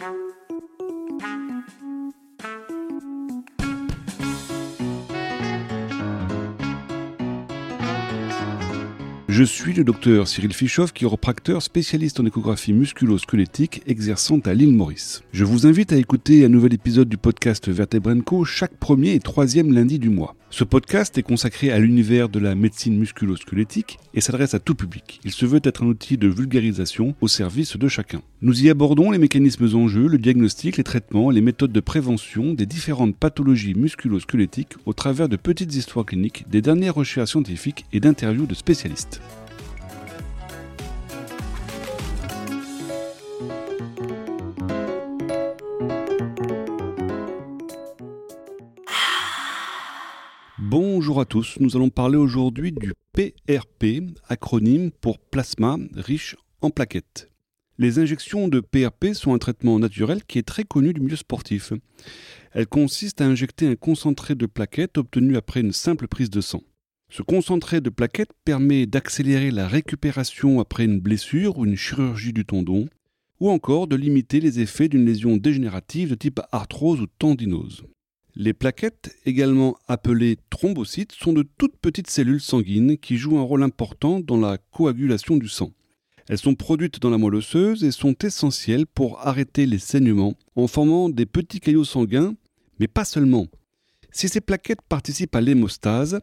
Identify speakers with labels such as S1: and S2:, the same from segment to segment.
S1: Música Je suis le docteur Cyril Fischoff, chiropracteur spécialiste en échographie musculo-squelettique exerçant à l'île Maurice. Je vous invite à écouter un nouvel épisode du podcast Vertebrenco chaque premier et troisième lundi du mois. Ce podcast est consacré à l'univers de la médecine musculo-squelettique et s'adresse à tout public. Il se veut être un outil de vulgarisation au service de chacun. Nous y abordons les mécanismes en jeu, le diagnostic, les traitements, les méthodes de prévention des différentes pathologies musculo-squelettiques au travers de petites histoires cliniques, des dernières recherches scientifiques et d'interviews de spécialistes. Bonjour à tous, nous allons parler aujourd'hui du PRP, acronyme pour plasma riche en plaquettes. Les injections de PRP sont un traitement naturel qui est très connu du milieu sportif. Elles consistent à injecter un concentré de plaquettes obtenu après une simple prise de sang. Ce concentré de plaquettes permet d'accélérer la récupération après une blessure ou une chirurgie du tendon, ou encore de limiter les effets d'une lésion dégénérative de type arthrose ou tendinose. Les plaquettes, également appelées thrombocytes, sont de toutes petites cellules sanguines qui jouent un rôle important dans la coagulation du sang. Elles sont produites dans la moelle osseuse et sont essentielles pour arrêter les saignements en formant des petits caillots sanguins, mais pas seulement. Si ces plaquettes participent à l'hémostase,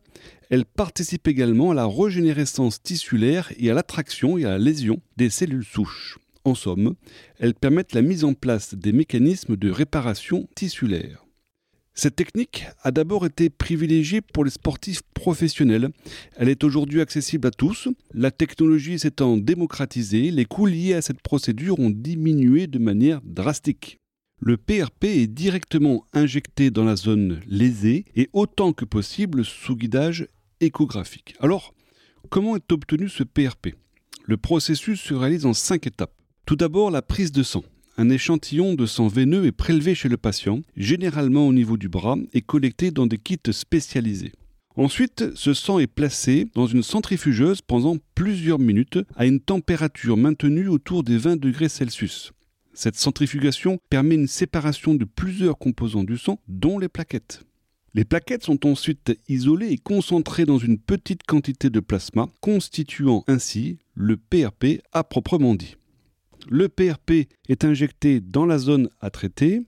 S1: elles participent également à la régénérescence tissulaire et à l'attraction et à la lésion des cellules souches. En somme, elles permettent la mise en place des mécanismes de réparation tissulaire. Cette technique a d'abord été privilégiée pour les sportifs professionnels. Elle est aujourd'hui accessible à tous. La technologie s'étant démocratisée, les coûts liés à cette procédure ont diminué de manière drastique. Le PRP est directement injecté dans la zone lésée et autant que possible sous guidage échographique. Alors, comment est obtenu ce PRP Le processus se réalise en cinq étapes. Tout d'abord, la prise de sang un échantillon de sang veineux est prélevé chez le patient, généralement au niveau du bras, et collecté dans des kits spécialisés. Ensuite, ce sang est placé dans une centrifugeuse pendant plusieurs minutes à une température maintenue autour des 20 degrés Celsius. Cette centrifugation permet une séparation de plusieurs composants du sang, dont les plaquettes. Les plaquettes sont ensuite isolées et concentrées dans une petite quantité de plasma, constituant ainsi le PRP à proprement dit. Le PRP est injecté dans la zone à traiter.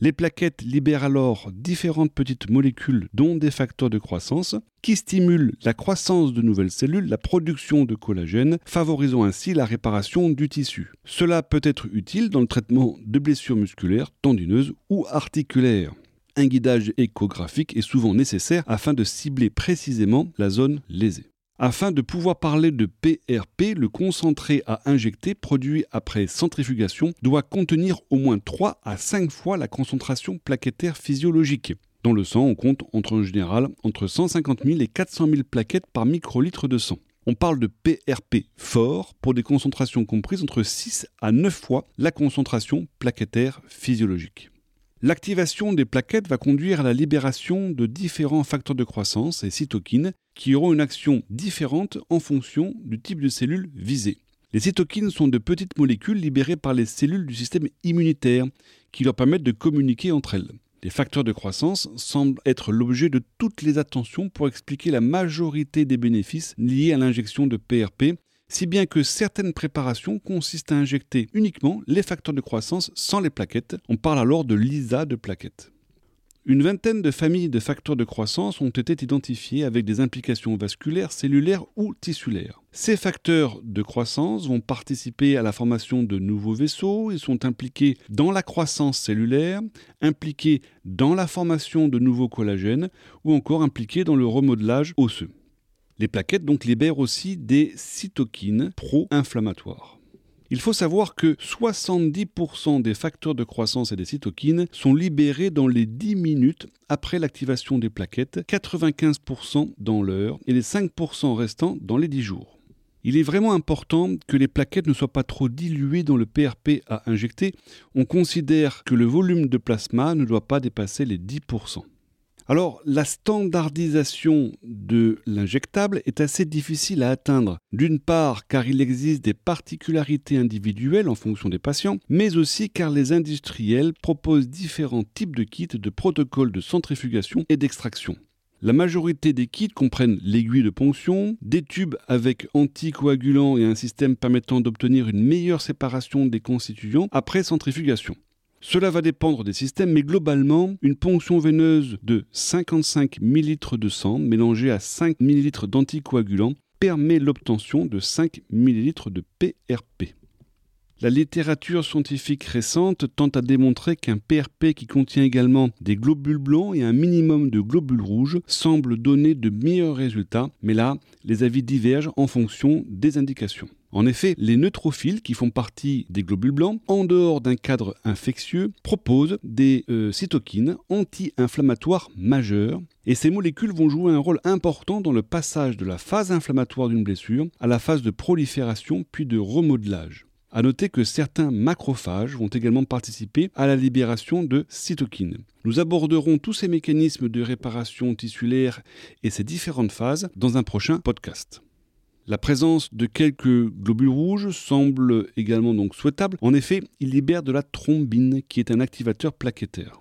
S1: Les plaquettes libèrent alors différentes petites molécules, dont des facteurs de croissance, qui stimulent la croissance de nouvelles cellules, la production de collagène, favorisant ainsi la réparation du tissu. Cela peut être utile dans le traitement de blessures musculaires, tendineuses ou articulaires. Un guidage échographique est souvent nécessaire afin de cibler précisément la zone lésée. Afin de pouvoir parler de PRP, le concentré à injecter produit après centrifugation doit contenir au moins 3 à 5 fois la concentration plaquettaire physiologique. Dans le sang, on compte entre, en général entre 150 000 et 400 000 plaquettes par microlitre de sang. On parle de PRP fort pour des concentrations comprises entre 6 à 9 fois la concentration plaquettaire physiologique. L'activation des plaquettes va conduire à la libération de différents facteurs de croissance et cytokines qui auront une action différente en fonction du type de cellule visée. Les cytokines sont de petites molécules libérées par les cellules du système immunitaire qui leur permettent de communiquer entre elles. Les facteurs de croissance semblent être l'objet de toutes les attentions pour expliquer la majorité des bénéfices liés à l'injection de PRP si bien que certaines préparations consistent à injecter uniquement les facteurs de croissance sans les plaquettes. On parle alors de LISA de plaquettes. Une vingtaine de familles de facteurs de croissance ont été identifiées avec des implications vasculaires, cellulaires ou tissulaires. Ces facteurs de croissance vont participer à la formation de nouveaux vaisseaux, ils sont impliqués dans la croissance cellulaire, impliqués dans la formation de nouveaux collagènes ou encore impliqués dans le remodelage osseux. Les plaquettes donc libèrent aussi des cytokines pro-inflammatoires. Il faut savoir que 70% des facteurs de croissance et des cytokines sont libérés dans les 10 minutes après l'activation des plaquettes, 95% dans l'heure et les 5% restants dans les 10 jours. Il est vraiment important que les plaquettes ne soient pas trop diluées dans le PRP à injecter. On considère que le volume de plasma ne doit pas dépasser les 10%. Alors, la standardisation de l'injectable est assez difficile à atteindre. D'une part, car il existe des particularités individuelles en fonction des patients, mais aussi car les industriels proposent différents types de kits de protocoles de centrifugation et d'extraction. La majorité des kits comprennent l'aiguille de ponction, des tubes avec anticoagulants et un système permettant d'obtenir une meilleure séparation des constituants après centrifugation. Cela va dépendre des systèmes, mais globalement, une ponction veineuse de 55 ml de sang mélangé à 5 ml d'anticoagulants permet l'obtention de 5 ml de PRP. La littérature scientifique récente tente à démontrer qu'un PRP qui contient également des globules blancs et un minimum de globules rouges semble donner de meilleurs résultats, mais là, les avis divergent en fonction des indications. En effet, les neutrophiles, qui font partie des globules blancs, en dehors d'un cadre infectieux, proposent des euh, cytokines anti-inflammatoires majeures, et ces molécules vont jouer un rôle important dans le passage de la phase inflammatoire d'une blessure à la phase de prolifération puis de remodelage. À noter que certains macrophages vont également participer à la libération de cytokines. Nous aborderons tous ces mécanismes de réparation tissulaire et ces différentes phases dans un prochain podcast. La présence de quelques globules rouges semble également donc souhaitable. En effet, ils libèrent de la thrombine qui est un activateur plaquettaire.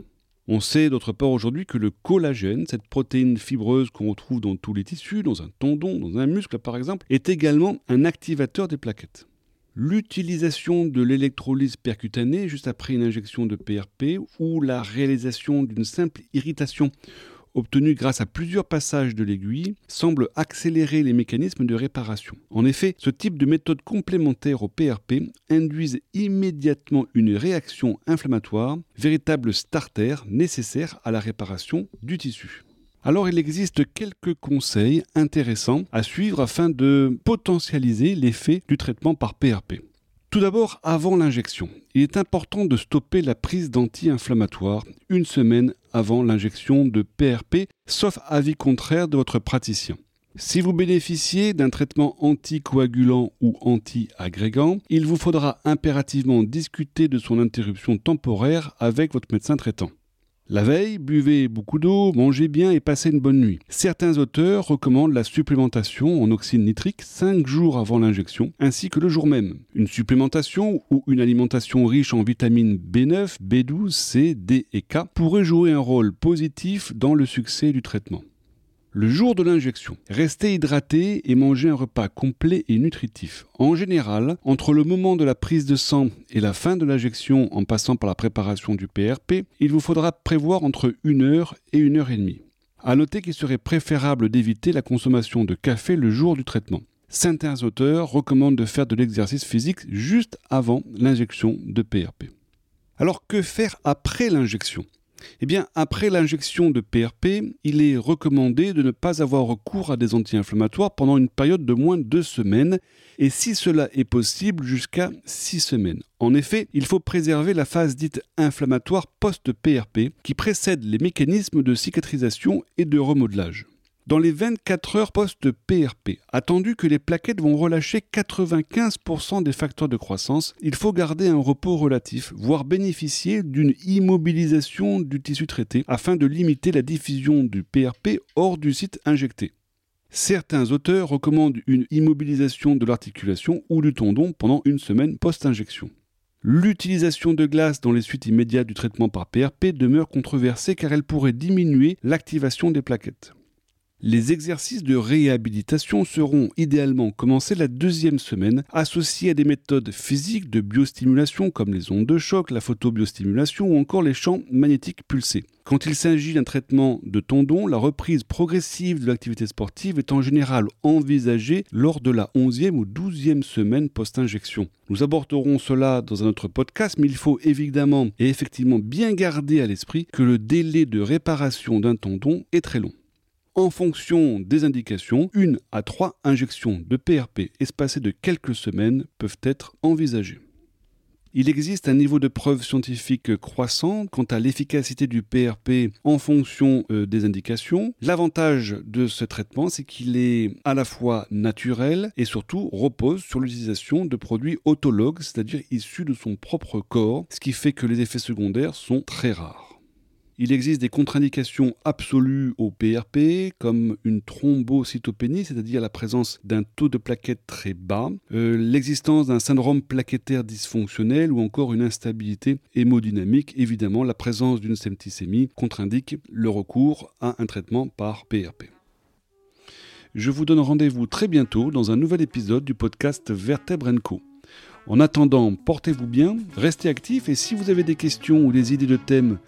S1: On sait d'autre part aujourd'hui que le collagène, cette protéine fibreuse qu'on retrouve dans tous les tissus, dans un tendon, dans un muscle par exemple, est également un activateur des plaquettes l'utilisation de l'électrolyse percutanée juste après une injection de PRP ou la réalisation d'une simple irritation obtenue grâce à plusieurs passages de l'aiguille semble accélérer les mécanismes de réparation. En effet, ce type de méthode complémentaire au PRP induisent immédiatement une réaction inflammatoire, véritable starter nécessaire à la réparation du tissu. Alors il existe quelques conseils intéressants à suivre afin de potentialiser l'effet du traitement par PRP. Tout d'abord, avant l'injection, il est important de stopper la prise d'anti-inflammatoires une semaine avant l'injection de PRP, sauf avis contraire de votre praticien. Si vous bénéficiez d'un traitement anticoagulant ou anti-agrégant, il vous faudra impérativement discuter de son interruption temporaire avec votre médecin traitant. La veille, buvez beaucoup d'eau, mangez bien et passez une bonne nuit. Certains auteurs recommandent la supplémentation en oxyde nitrique 5 jours avant l'injection, ainsi que le jour même. Une supplémentation ou une alimentation riche en vitamines B9, B12, C, D et K pourrait jouer un rôle positif dans le succès du traitement. Le jour de l'injection, restez hydraté et mangez un repas complet et nutritif. En général, entre le moment de la prise de sang et la fin de l'injection en passant par la préparation du PRP, il vous faudra prévoir entre une heure et une heure et demie. A noter qu'il serait préférable d'éviter la consommation de café le jour du traitement. Certains auteurs recommandent de faire de l'exercice physique juste avant l'injection de PRP. Alors que faire après l'injection? Eh bien, après l'injection de PRP, il est recommandé de ne pas avoir recours à des anti-inflammatoires pendant une période de moins de deux semaines, et si cela est possible, jusqu'à six semaines. En effet, il faut préserver la phase dite inflammatoire post-PRP, qui précède les mécanismes de cicatrisation et de remodelage dans les 24 heures post-PRP. Attendu que les plaquettes vont relâcher 95% des facteurs de croissance, il faut garder un repos relatif, voire bénéficier d'une immobilisation du tissu traité afin de limiter la diffusion du PRP hors du site injecté. Certains auteurs recommandent une immobilisation de l'articulation ou du tendon pendant une semaine post-injection. L'utilisation de glace dans les suites immédiates du traitement par PRP demeure controversée car elle pourrait diminuer l'activation des plaquettes. Les exercices de réhabilitation seront idéalement commencés la deuxième semaine, associés à des méthodes physiques de biostimulation comme les ondes de choc, la photobiostimulation ou encore les champs magnétiques pulsés. Quand il s'agit d'un traitement de tendon, la reprise progressive de l'activité sportive est en général envisagée lors de la 11e ou 12e semaine post-injection. Nous aborderons cela dans un autre podcast, mais il faut évidemment et effectivement bien garder à l'esprit que le délai de réparation d'un tendon est très long. En fonction des indications, une à trois injections de PRP espacées de quelques semaines peuvent être envisagées. Il existe un niveau de preuve scientifique croissant quant à l'efficacité du PRP en fonction euh, des indications. L'avantage de ce traitement, c'est qu'il est à la fois naturel et surtout repose sur l'utilisation de produits autologues, c'est-à-dire issus de son propre corps, ce qui fait que les effets secondaires sont très rares. Il existe des contre-indications absolues au PRP, comme une thrombocytopénie, c'est-à-dire la présence d'un taux de plaquettes très bas, euh, l'existence d'un syndrome plaquettaire dysfonctionnel ou encore une instabilité hémodynamique. Évidemment, la présence d'une septicémie contre-indique le recours à un traitement par PRP. Je vous donne rendez-vous très bientôt dans un nouvel épisode du podcast Vertèbre Co. En attendant, portez-vous bien, restez actifs et si vous avez des questions ou des idées de thèmes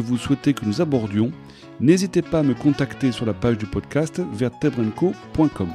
S1: vous souhaitez que nous abordions, n'hésitez pas à me contacter sur la page du podcast vertebrenco.com.